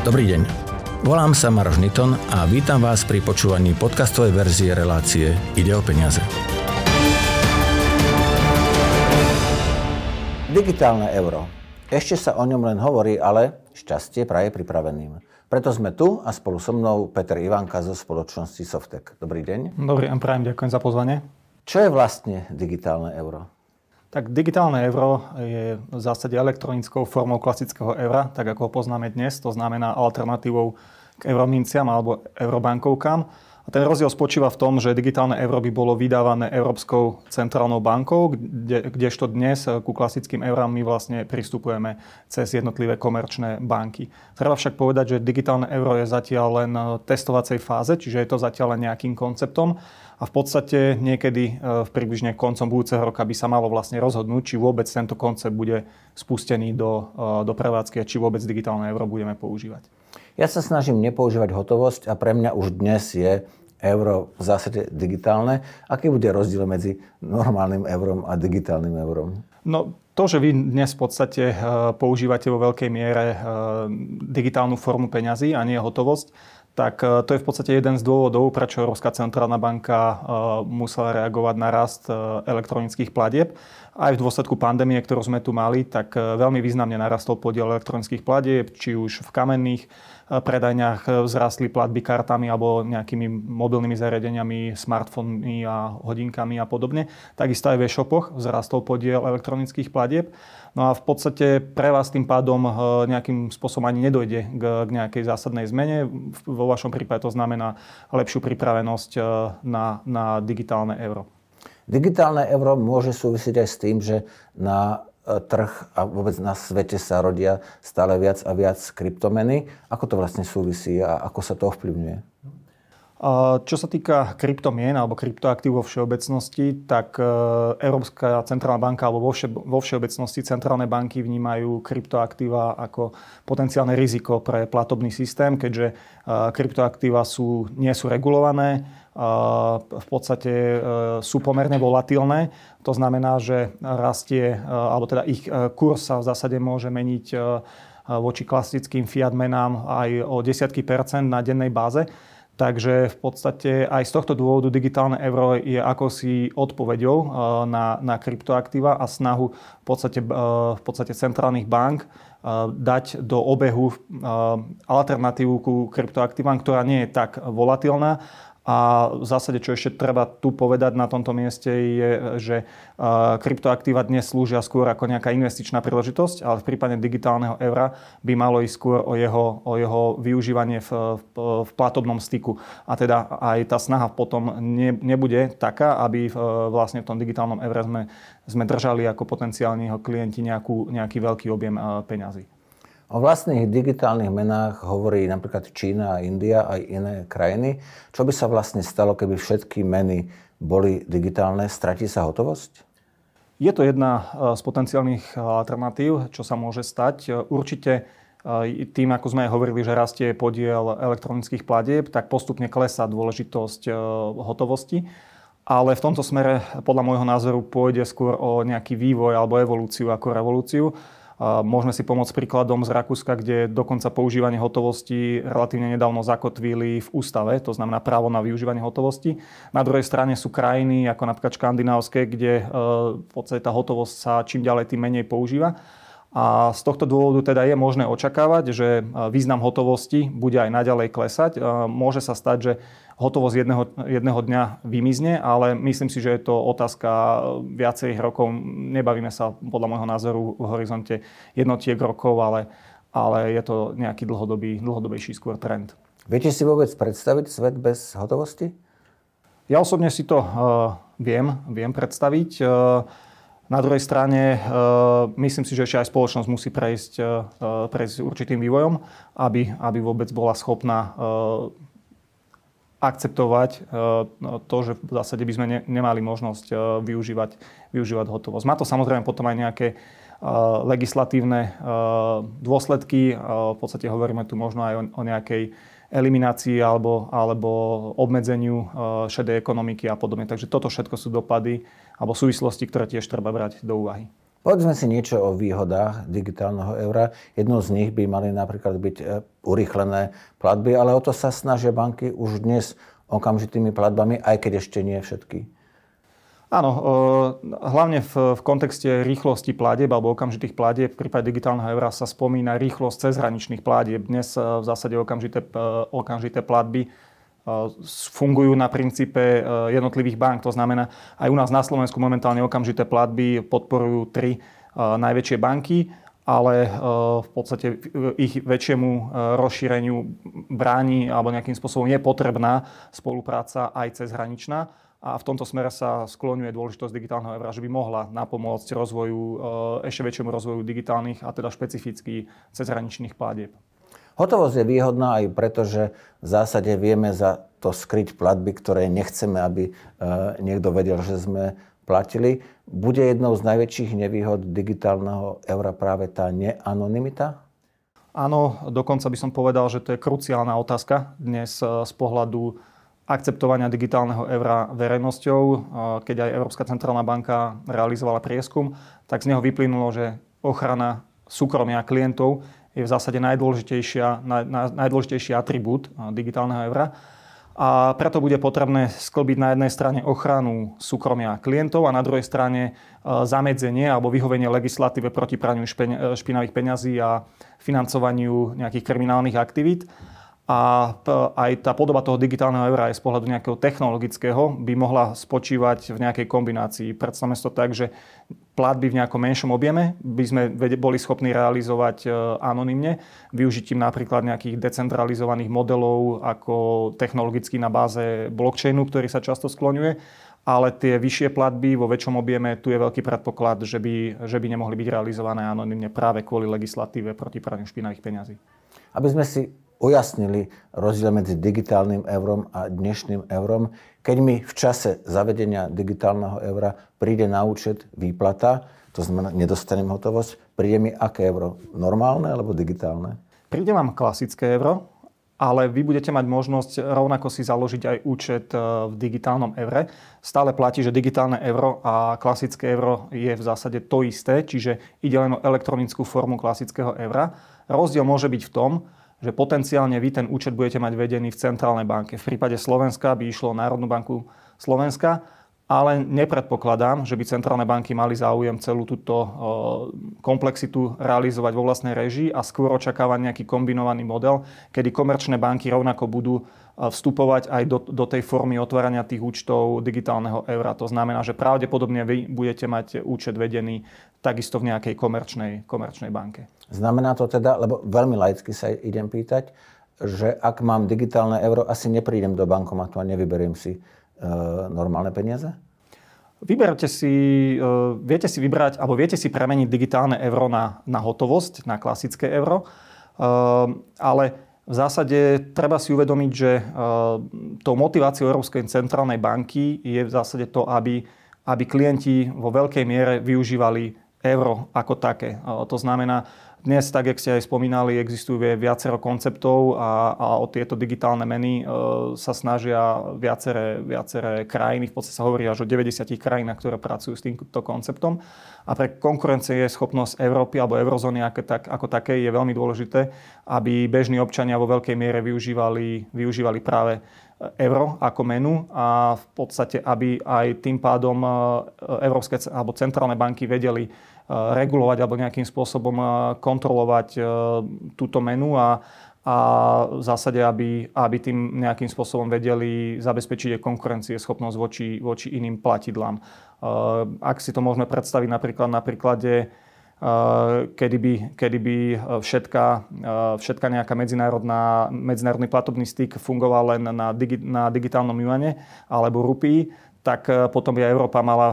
Dobrý deň. Volám sa Maroš Niton a vítam vás pri počúvaní podcastovej verzie relácie Ide o peniaze. Digitálne euro. Ešte sa o ňom len hovorí, ale šťastie praje pripraveným. Preto sme tu a spolu so mnou Peter Ivanka zo spoločnosti Softek. Dobrý deň. Dobrý deň, prajem, ďakujem za pozvanie. Čo je vlastne digitálne euro? Tak digitálne euro je v zásade elektronickou formou klasického eura, tak ako ho poznáme dnes. To znamená alternatívou k eurominciam alebo eurobankovkám. Ten rozdiel spočíva v tom, že digitálne euro by bolo vydávané Európskou centrálnou bankou, kde, kdežto dnes ku klasickým eurám my vlastne pristupujeme cez jednotlivé komerčné banky. Treba však povedať, že digitálne euro je zatiaľ len v testovacej fáze, čiže je to zatiaľ len nejakým konceptom a v podstate niekedy e, v približne koncom budúceho roka by sa malo vlastne rozhodnúť, či vôbec tento koncept bude spustený do, e, do prevádzky a či vôbec digitálne euro budeme používať. Ja sa snažím nepoužívať hotovosť a pre mňa už dnes je euro v zásade digitálne. Aký bude rozdiel medzi normálnym eurom a digitálnym eurom? No, to, že vy dnes v podstate e, používate vo veľkej miere digitálnu formu peňazí a nie hotovosť, tak e, to je v podstate jeden z dôvodov, prečo Európska centrálna banka musela reagovať na rast elektronických platieb. Aj v dôsledku pandémie, ktorú sme tu mali, tak veľmi významne narastol podiel elektronických platieb, či už v kamenných predajniach vzrastli platby kartami alebo nejakými mobilnými zariadeniami, smartfónmi a hodinkami a podobne. Takisto aj v e-shopoch vzrastol podiel elektronických platieb. No a v podstate pre vás tým pádom nejakým spôsobom ani nedojde k, nejakej zásadnej zmene. Vo vašom prípade to znamená lepšiu pripravenosť na, na digitálne euro. Digitálne euro môže súvisieť aj s tým, že na eh, trh a vôbec na svete sa rodia stále viac a viac kryptomeny. Ako to vlastne súvisí a ako sa to ovplyvňuje? Čo sa týka kryptomien alebo kryptoaktív vo všeobecnosti, tak e, Európska centrálna banka alebo vo všeobecnosti centrálne banky vnímajú kryptoaktíva ako potenciálne riziko pre platobný systém, keďže e, kryptoaktíva sú, nie sú regulované, v podstate e, sú pomerne volatilné. To znamená, že rastie, alebo teda ich kurz sa v zásade môže meniť voči klasickým fiat menám aj o desiatky percent na dennej báze. Takže v podstate aj z tohto dôvodu digitálne euro je akosi odpoveďou eh, na, na kryptoaktíva a snahu v podstate, eh, v podstate centrálnych bank eh, dať do obehu alternatívu ku kryptoaktívam, ktorá nie je tak volatilná a v zásade, čo ešte treba tu povedať na tomto mieste, je, že kryptoaktíva dnes slúžia skôr ako nejaká investičná príležitosť, ale v prípade digitálneho eura by malo ísť skôr o jeho, o jeho využívanie v, v, v platobnom styku. A teda aj tá snaha potom ne, nebude taká, aby v, vlastne v tom digitálnom eure sme, sme držali ako potenciálni klienti nejakú, nejaký veľký objem peňazí. O vlastných digitálnych menách hovorí napríklad Čína a India aj iné krajiny. Čo by sa vlastne stalo, keby všetky meny boli digitálne? Stratí sa hotovosť? Je to jedna e, z potenciálnych e, alternatív, čo sa môže stať. Určite e, tým, ako sme aj hovorili, že rastie podiel elektronických platieb, tak postupne klesá dôležitosť hotovosti. Ale v tomto smere, podľa môjho názoru, pôjde skôr o nejaký vývoj alebo evolúciu ako revolúciu. Môžeme si pomôcť príkladom z Rakúska, kde dokonca používanie hotovosti relatívne nedávno zakotvili v ústave, to znamená právo na využívanie hotovosti. Na druhej strane sú krajiny, ako napríklad škandinávske, kde e, v podstate tá hotovosť sa čím ďalej tým menej používa. A z tohto dôvodu teda je možné očakávať, že e, význam hotovosti bude aj naďalej klesať. E, môže sa stať, že hotovosť jedného, jedného dňa vymizne, ale myslím si, že je to otázka viacerých rokov. Nebavíme sa podľa môjho názoru v horizonte jednotiek rokov, ale, ale je to nejaký dlhodobý, dlhodobejší skôr trend. Viete si vôbec predstaviť svet bez hotovosti? Ja osobne si to uh, viem, viem predstaviť. Uh, na druhej strane uh, myslím si, že ešte aj spoločnosť musí prejsť, uh, prejsť určitým vývojom, aby, aby vôbec bola schopná akceptovať e, no, to, že v zásade by sme nemali možnosť e, využívať, využívať hotovosť. Má to samozrejme potom aj nejaké e, legislatívne dôsledky. V podstate hovoríme tu možno aj o nejakej eliminácii alebo, alebo obmedzeniu šedej ekonomiky a podobne. Takže toto všetko sú dopady alebo súvislosti, ktoré tiež treba brať do úvahy. Povedzme si niečo o výhodách digitálneho eura. Jednou z nich by mali napríklad byť e, urýchlené platby, ale o to sa snažia banky už dnes okamžitými platbami, aj keď ešte nie všetky. Áno, e, hlavne v, v kontexte rýchlosti platieb alebo okamžitých platieb v prípade digitálneho eura sa spomína rýchlosť cezhraničných platieb. Dnes e, v zásade okamžité, okamžité platby fungujú na princípe jednotlivých bank. To znamená, aj u nás na Slovensku momentálne okamžité platby podporujú tri najväčšie banky, ale v podstate ich väčšiemu rozšíreniu bráni alebo nejakým spôsobom je potrebná spolupráca aj cezhraničná. A v tomto smere sa skloňuje dôležitosť digitálneho eura, že by mohla napomôcť rozvoju, ešte väčšiemu rozvoju digitálnych a teda špecificky cezhraničných platieb. Hotovosť je výhodná aj preto, že v zásade vieme za to skryť platby, ktoré nechceme, aby e, niekto vedel, že sme platili. Bude jednou z najväčších nevýhod digitálneho eura práve tá neanonymita? Áno, dokonca by som povedal, že to je kruciálna otázka dnes e, z pohľadu akceptovania digitálneho eura verejnosťou. E, keď aj Európska centrálna banka realizovala prieskum, tak z neho vyplynulo, že ochrana súkromia klientov je v zásade najdôležitejšia, najdôležitejší atribút digitálneho eura. A preto bude potrebné sklbiť na jednej strane ochranu súkromia klientov a na druhej strane zamedzenie alebo vyhovenie legislatíve proti praniu špinavých peňazí a financovaniu nejakých kriminálnych aktivít. A aj tá podoba toho digitálneho eura aj z pohľadu nejakého technologického by mohla spočívať v nejakej kombinácii. Predstavme si to tak, že platby v nejakom menšom objeme by sme boli schopní realizovať e, anonymne, využitím napríklad nejakých decentralizovaných modelov ako technologicky na báze blockchainu, ktorý sa často skloňuje ale tie vyššie platby vo väčšom objeme, tu je veľký predpoklad, že by, že by nemohli byť realizované anonymne práve kvôli legislatíve proti praniu špinavých peňazí. Aby sme si ujasnili rozdiel medzi digitálnym eurom a dnešným eurom. Keď mi v čase zavedenia digitálneho eura príde na účet výplata, to znamená, nedostanem hotovosť, príde mi aké euro? Normálne alebo digitálne? Príde vám klasické euro, ale vy budete mať možnosť rovnako si založiť aj účet e, v digitálnom evre. Stále platí, že digitálne euro a klasické euro je v zásade to isté, čiže ide len o elektronickú formu klasického evra. Rozdiel môže byť v tom, že potenciálne vy ten účet budete mať vedený v centrálnej banke. V prípade Slovenska by išlo Národnú banku Slovenska, ale nepredpokladám, že by centrálne banky mali záujem celú túto komplexitu realizovať vo vlastnej režii a skôr očakávať nejaký kombinovaný model, kedy komerčné banky rovnako budú vstupovať aj do, do tej formy otvárania tých účtov digitálneho eura. To znamená, že pravdepodobne vy budete mať účet vedený takisto v nejakej komerčnej, komerčnej banke. Znamená to teda, lebo veľmi laicky sa idem pýtať, že ak mám digitálne euro, asi neprídem do bankomatu a nevyberiem si normálne peniaze? Vyberte si, e, viete si vybrať, alebo viete si premeniť digitálne euro na, na hotovosť, na klasické euro, e, ale v zásade treba si uvedomiť, že tou motiváciou Európskej centrálnej banky je v zásade to, aby, aby klienti vo veľkej miere využívali euro ako také. To znamená, dnes, tak jak ste aj spomínali, existujú viacero konceptov a, a o tieto digitálne meny e, sa snažia viaceré, viaceré krajiny. V podstate sa hovorí až o 90 krajinách, ktoré pracujú s týmto konceptom. A pre konkurencie je schopnosť Európy alebo eurozóny ako, tak, ako také je veľmi dôležité, aby bežní občania vo veľkej miere využívali, využívali práve euro ako menu a v podstate, aby aj tým pádom e, európske alebo centrálne banky vedeli regulovať alebo nejakým spôsobom kontrolovať e, túto menu a, a v zásade, aby, aby tým nejakým spôsobom vedeli zabezpečiť konkurencie schopnosť voči, voči iným platidlám. Ak si to môžeme predstaviť napríklad na príklade kedy by, kedy by všetka, všetka nejaká medzinárodná, medzinárodný platobný styk fungoval len na, digi, na digitálnom juane alebo rupii, tak potom by Európa mala,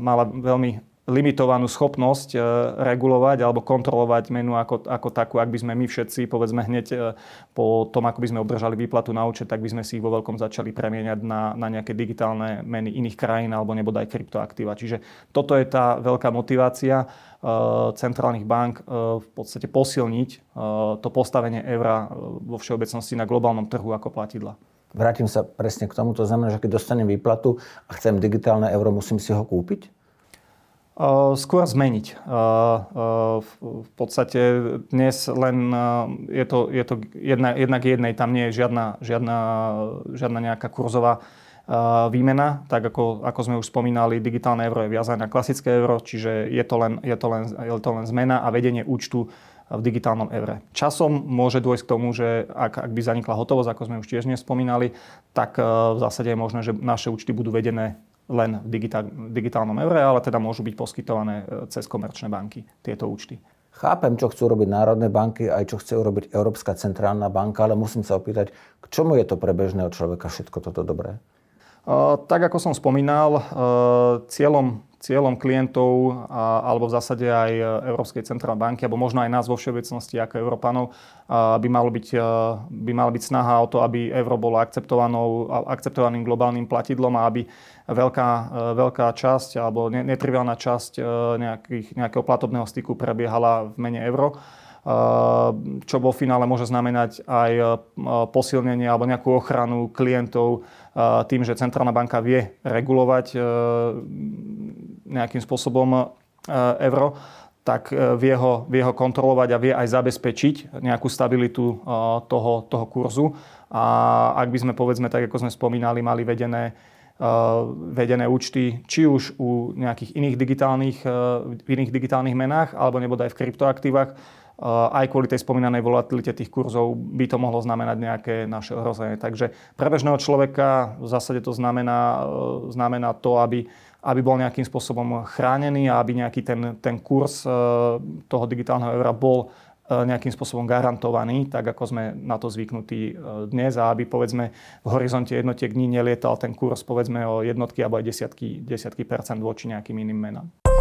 mala veľmi limitovanú schopnosť e, regulovať alebo kontrolovať menu ako, ako takú, ak by sme my všetci, povedzme hneď e, po tom, ako by sme obdržali výplatu na účet, tak by sme si ich vo veľkom začali premieňať na, na nejaké digitálne meny iných krajín alebo nebodaj kryptoaktíva. Čiže toto je tá veľká motivácia e, centrálnych bank v podstate posilniť to postavenie eura vo všeobecnosti na globálnom trhu ako platidla. Vrátim sa presne k tomu, to znamená, že keď dostanem výplatu a chcem digitálne euro, musím si ho kúpiť? Skôr zmeniť. V podstate dnes len je to, je to jedna, jednak jednej, tam nie je žiadna, žiadna, žiadna nejaká kurzová výmena. Tak ako, ako sme už spomínali, digitálne euro je viazané na klasické euro, čiže je to len, je to len, je to len zmena a vedenie účtu v digitálnom evre. Časom môže dôjsť k tomu, že ak, ak by zanikla hotovosť, ako sme už tiež nespomínali, tak v zásade je možné, že naše účty budú vedené len v digitál, digitálnom eure, ale teda môžu byť poskytované e, cez komerčné banky tieto účty. Chápem, čo chcú robiť národné banky, aj čo chce urobiť Európska centrálna banka, ale musím sa opýtať, k čomu je to pre bežného človeka všetko toto dobré? Uh, tak ako som spomínal, uh, cieľom cieľom klientov alebo v zásade aj Európskej centrálnej banky, alebo možno aj nás vo všeobecnosti ako Európanov, by, malo byť, by mala byť snaha o to, aby euro bolo akceptovaným globálnym platidlom a aby veľká, veľká časť alebo netriviálna časť nejakých, nejakého platobného styku prebiehala v mene euro čo vo finále môže znamenať aj posilnenie alebo nejakú ochranu klientov tým, že centrálna banka vie regulovať nejakým spôsobom euro, tak vie ho, vie ho kontrolovať a vie aj zabezpečiť nejakú stabilitu toho, toho kurzu. A ak by sme, povedzme, tak ako sme spomínali, mali vedené, vedené účty, či už u nejakých iných digitálnych, iných digitálnych menách, alebo nebodaj v kryptoaktívach, aj kvôli tej spomínanej volatilite tých kurzov by to mohlo znamenať nejaké naše ohrozenie. Takže pre bežného človeka v zásade to znamená, znamená to, aby aby bol nejakým spôsobom chránený a aby nejaký ten, ten kurz e, toho digitálneho eura bol e, nejakým spôsobom garantovaný, tak ako sme na to zvyknutí e, dnes a aby povedzme v horizonte jednotiek dní nelietal ten kurz povedzme o jednotky alebo aj desiatky, desiatky percent voči nejakým iným menám.